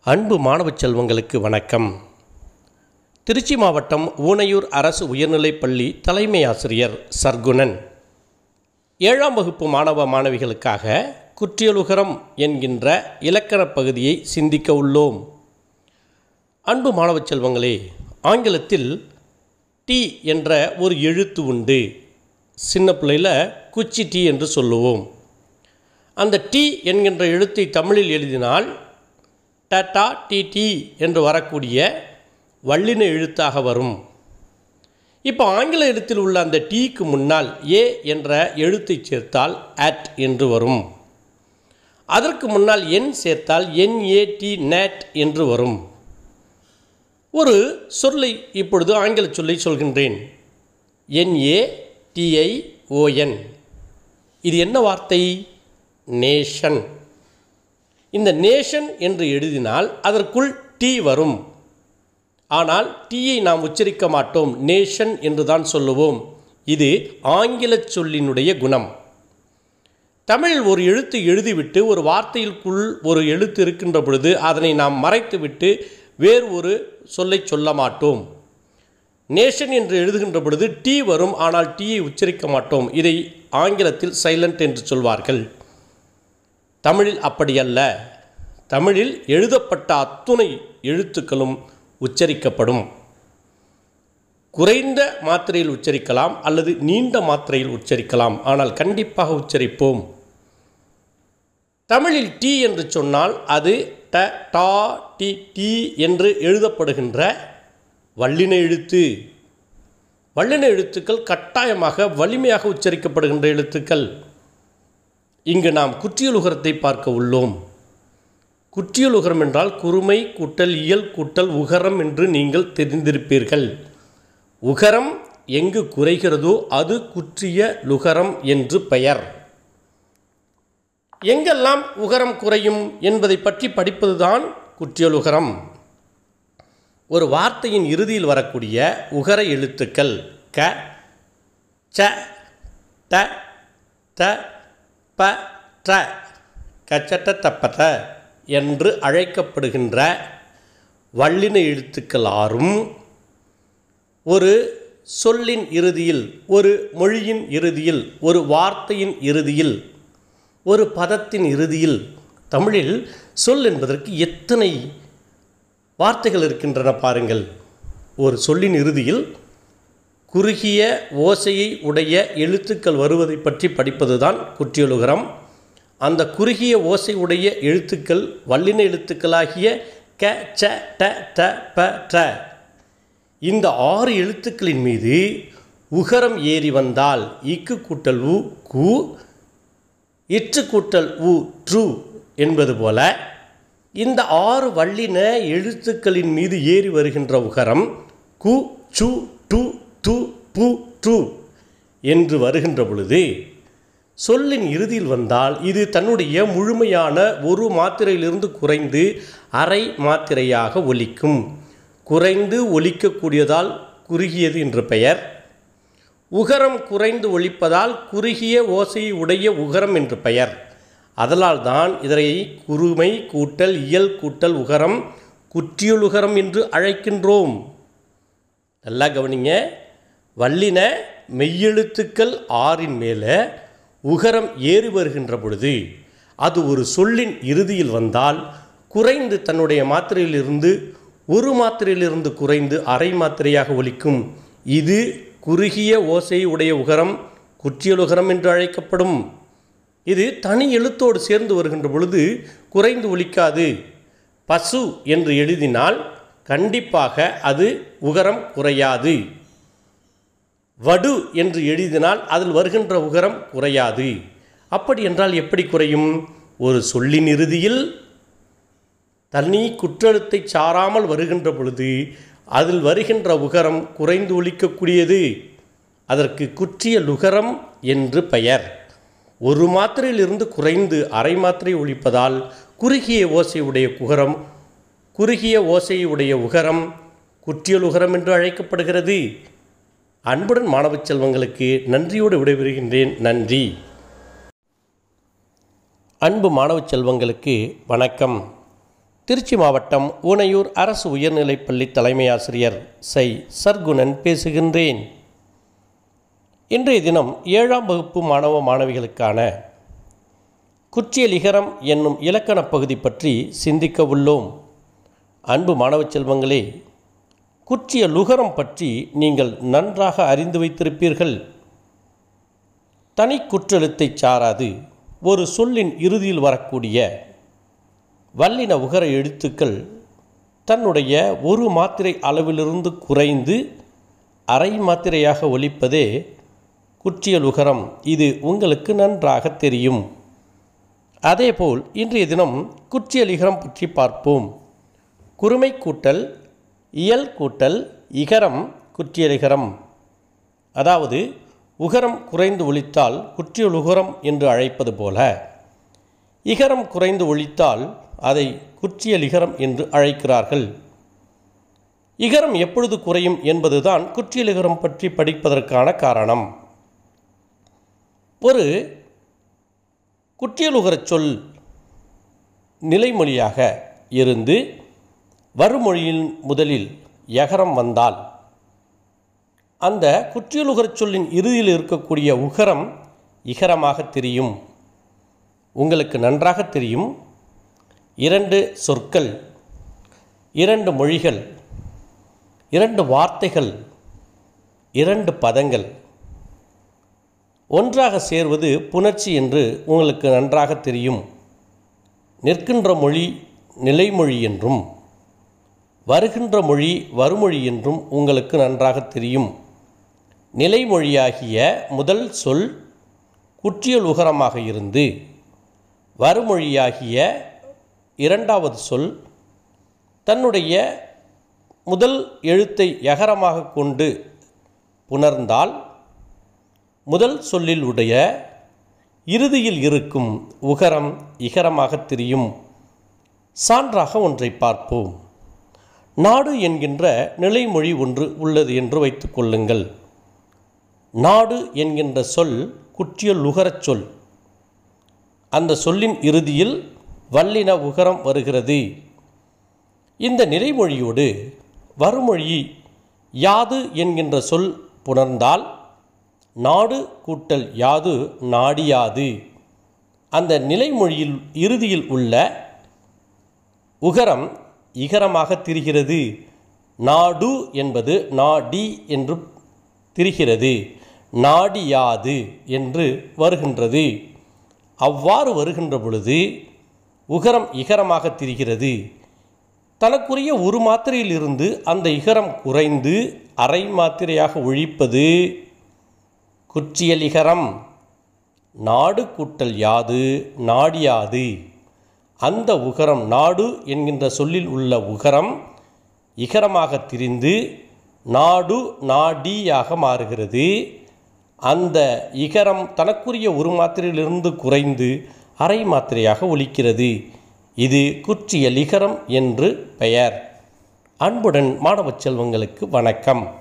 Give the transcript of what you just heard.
அன்பு மாணவச் செல்வங்களுக்கு வணக்கம். திருச்சி மாவட்டம் ஊனையூர் அரசு உயர்நிலைப் பள்ளி தலைமை ஆசிரியர் சர்க்குணன். ஏழாம் வகுப்பு மாணவ மாணவிகளுக்காக குற்றியலுகரம் என்கின்ற இலக்கணப் பகுதியை சிந்திக்க உள்ளோம். அன்பு மாணவச் செல்வங்களே ஆங்கிலத்தில் டி என்ற ஒரு எழுத்து உண்டு. சின்ன பிள்ளையில் குச்சி டி என்று சொல்லுவோம். அந்த டி என்கின்ற எழுத்தை தமிழில் எழுதினால் டட்டா டிடி என்று வரக்கூடிய வல்லின எழுத்தாக வரும். இப்போ ஆங்கில எழுத்தில் உள்ள அந்த டீக்கு முன்னால் ஏ என்ற எழுத்தை சேர்த்தால் அட் என்று வரும். அதற்கு முன்னால் என் சேர்த்தால் என்ஏடி நேட் என்று வரும். ஒரு சொல்லை இப்பொழுது ஆங்கில சொல்லை சொல்கின்றேன். என்ஏ டிஐ ஓஎன் இது என்ன வார்த்தை? நேஷன். இந்த நேஷன் என்று எழுதினால் அதற்குள் டி வரும். ஆனால் டீயை நாம் உச்சரிக்க மாட்டோம். நேஷன் என்று தான் சொல்லுவோம். இது ஆங்கில சொல்லினுடைய குணம். தமிழ் ஒரு எழுத்து எழுதிவிட்டு ஒரு வார்த்தையிற்குள் ஒரு எழுத்து இருக்கின்ற பொழுது அதனை நாம் மறைத்துவிட்டு வேறு ஒரு சொல்லை சொல்ல மாட்டோம். நேஷன் என்று எழுதுகின்ற பொழுது டி வரும். ஆனால் டீயை உச்சரிக்க மாட்டோம். இதை ஆங்கிலத்தில் சைலண்ட் என்று சொல்வார்கள். தமிழில் அப்படியல்ல. தமிழில் எழுதப்பட்ட அத்துணை எழுத்துக்களும் உச்சரிக்கப்படும். குறைந்த மாத்திரையில் உச்சரிக்கலாம் அல்லது நீண்ட மாத்திரையில் உச்சரிக்கலாம். ஆனால் கண்டிப்பாக உச்சரிப்போம். தமிழில் டி என்று சொன்னால் அது ட டா டி டி என்று எழுதப்படுகின்ற வல்லின எழுத்து. வல்லின எழுத்துக்கள் கட்டாயமாக வலிமையாக உச்சரிக்கப்படுகின்ற எழுத்துக்கள். இங்கு நாம் குற்றியலுகரத்தை பார்க்க உள்ளோம். குற்றியலுகரம் என்றால் குறுமை கூட்டல் இயல் கூட்டல் உகரம் என்று நீங்கள் தெரிந்திருப்பீர்கள். உகரம் எங்கு குறைகிறதோ அது குற்றிய லுகரம் என்று பெயர். எங்கெல்லாம் உகரம் குறையும் என்பதை பற்றி படிப்பதுதான் குற்றியலுகரம். ஒரு வார்த்தையின் இறுதியில் வரக்கூடிய உகர எழுத்துக்கள் க ச த த ப ட கச்சட்ட தப்பத என்று அழைக்கப்படுகின்ற வல்லின எழுத்துக்கள் ஆறும் ஒரு சொல்லின் இறுதியில் ஒரு மொழியின் இறுதியில் ஒரு வார்த்தையின் இறுதியில் ஒரு பதத்தின் இறுதியில். தமிழில் சொல் என்பதற்கு எத்தனை வார்த்தைகள் இருக்கின்றன பாருங்கள். ஒரு சொல்லின் இறுதியில் குறுகிய ஓசையை உடைய எழுத்துக்கள் வருவதை பற்றி படிப்பதுதான் குற்றியலுகரம். அந்த குறுகிய ஓசை உடைய எழுத்துக்கள் வல்லின எழுத்துக்களாகிய க ச ட த ப ட இந்த ஆறு எழுத்துக்களின் மீது உகரம் ஏறி வந்தால் இக்கு கூட்டல் உ கு இற்று கூட்டல் உ ட்ரு என்பது போல இந்த ஆறு வல்லின எழுத்துக்களின் மீது ஏறி வருகின்ற உகரம் கு சு டு டு பு டு என்று வருகின்ற பொழுது சொல்லின் இறுதியில் வந்தால் இது தன்னுடைய முழுமையான ஒரு மாத்திரையிலிருந்து குறைந்து அரை மாத்திரையாக ஒலிக்கும். குறைந்து ஒலிக்கக்கூடியதால் குறுகியது என்று பெயர். உகரம் குறைந்து ஒலிப்பதால் குறுகிய ஓசையை உடைய உகரம் என்று பெயர். அதனால் தான் இதனை குறுமை கூட்டல் இயல் கூட்டல் உகரம் குற்றியலுகரம் என்று அழைக்கின்றோம். நல்லா கவனிங்க. வல்லின மெய்யெழுத்துக்கள் ஆறின் மேலே உகரம் ஏறி வருகின்ற பொழுது அது ஒரு சொல்லின் இறுதியில் வந்தால் குறைந்து தன்னுடைய மாத்திரையிலிருந்து ஒரு மாத்திரையிலிருந்து குறைந்து அரை மாத்திரையாக ஒலிக்கும். இது குறுகிய ஓசை உடைய உகரம் குற்றியலுகரம் என்று அழைக்கப்படும். இது தனி எழுத்தோடு சேர்ந்து வருகின்ற பொழுது குறைந்து ஒலிக்காது. பசு என்று எழுதினால் கண்டிப்பாக அது உகரம் குறையாது. வடு என்று எழுதினால் அதில் வருகின்ற உகரம் குறையாது. அப்படி என்றால் எப்படி குறையும்? ஒரு சொல்லின் இறுதியில் தனி குற்றெழுத்தை சாராமல் வருகின்ற பொழுது அதில் வருகின்ற உகரம் குறைந்து ஒழிக்கக்கூடியது. அதற்கு குற்றிய லுகரம் என்று பெயர். ஒரு மாத்திரையிலிருந்து குறைந்து அரை மாத்திரை ஒழிப்பதால் குறுகிய ஓசையுடைய குகரம் குறுகிய ஓசையுடைய உகரம் குற்றியலுகரம் என்று அழைக்கப்படுகிறது. அன்புடன் மாணவச் செல்வங்களுக்கு நன்றியோடு விடைபெறுகின்றேன். நன்றி. அன்பு மாணவச் செல்வங்களுக்கு வணக்கம். திருச்சி மாவட்டம் ஊனையூர் அரசு உயர்நிலைப்பள்ளி தலைமை ஆசிரியர் சை. சர்க்குணன் பேசுகின்றேன். இன்றைய தினம் ஏழாம் வகுப்பு மாணவ மாணவிகளுக்கான குற்றியலிகரம் என்னும் இலக்கணப் பகுதி பற்றி சிந்திக்க உள்ளோம். அன்பு மாணவ செல்வங்களே குற்றிய லுகரம் பற்றி நீங்கள் நன்றாக அறிந்து வைத்திருப்பீர்கள். தனி குற்றெழுத்தைச் சாராது. ஒரு சொல்லின் இறுதியில் வரக்கூடிய வல்லின உகர எழுத்துக்கள் தன்னுடைய ஒரு மாத்திரை அளவிலிருந்து குறைந்து அரை மாத்திரையாக ஒலிப்பதே குற்றியலுகரம் இது உங்களுக்கு நன்றாக தெரியும். அதேபோல் இன்றைய தினம் குற்றியலிகரம் பற்றி பார்ப்போம். குறுமை கூட்டல் இயல் கூட்டல் இகரம் குற்றியலிகரம். அதாவது உகரம் குறைந்து ஒழித்தால் குற்றியலுகரம் என்று அழைப்பது போல. இகரம் குறைந்து ஒழித்தால் அதை குற்றியலிகரம் என்று அழைக்கிறார்கள். இகரம் எப்பொழுது குறையும் என்பதுதான் குற்றியலிகரம் பற்றி படிப்பதற்கான காரணம். ஒரு குற்றியலுகரச் சொல் நிலைமொழியாக இருந்து வருமொழியின் முதலில் யகரம் வந்தால் அந்த குற்றியலுகரச் சொல்லின் இறுதியில் இருக்கக்கூடிய உகரம் இகரமாக தெரியும். உங்களுக்கு நன்றாக தெரியும். இரண்டு சொற்கள் இரண்டு மொழிகள் இரண்டு வார்த்தைகள் இரண்டு பதங்கள். ஒன்றாக சேர்வது புணர்ச்சி என்று உங்களுக்கு நன்றாக தெரியும். நிற்கின்ற மொழி நிலைமொழி என்றும். வருகின்ற மொழி வருமொழி என்றும் உங்களுக்கு நன்றாக தெரியும். நிலைமொழியாகிய முதல் சொல் குற்றியல் உகரமாக இருந்து வருமொழியாகிய இரண்டாவது சொல் தன்னுடைய முதல் எழுத்தை யகரமாக கொண்டு புணர்ந்தால் முதல் சொல்லில் உடைய இறுதியில் இருக்கும் உகரம் இகரமாக தெரியும். சான்றாக ஒன்றை பார்ப்போம். நாடு என்கின்ற நிலைமொழி ஒன்று உள்ளது என்று வைத்துக் கொள்ளுங்கள். நாடு என்கின்ற சொல் குற்றியல் உகரச் சொல். அந்த சொல்லின் இறுதியில் வல்லின உகரம் வருகிறது. இந்த நிலைமொழியோடு வருமொழி யாது என்கின்ற சொல் புணர்ந்தால் நாடு கூட்டல் யாது நாடியாது. அந்த நிலைமொழியில் இறுதியில் உள்ள உகரம் இகரமாக திரிகிறது. நாடு என்பது நாடி என்று திரிகிறது. நாடியாது என்று வருகின்றது. அவ்வாறு வருகின்ற பொழுது உகரம் இகரமாக திரிகிறது. தனக்குரிய ஒரு மாத்திரையிலிருந்து அந்த இகரம் குறைந்து அரை மாத்திரையாக ஒழிப்பது குற்றியலிகரம் நாடு கூட்டல் யாது நாடியாது. அந்த உகரம் நாடு என்கின்ற சொல்லில் உள்ள உகரம் இகரமாக திரிந்து நாடு நாடியாக மாறுகிறது. அந்த இகரம் தனக்குரிய ஒரு மாத்திரையிலிருந்து குறைந்து அரை மாத்திரையாக ஒலிக்கிறது. இது குற்றியலிகரம் என்று பெயர். அன்புடன் மாணவச் செல்வங்களுக்கு வணக்கம்.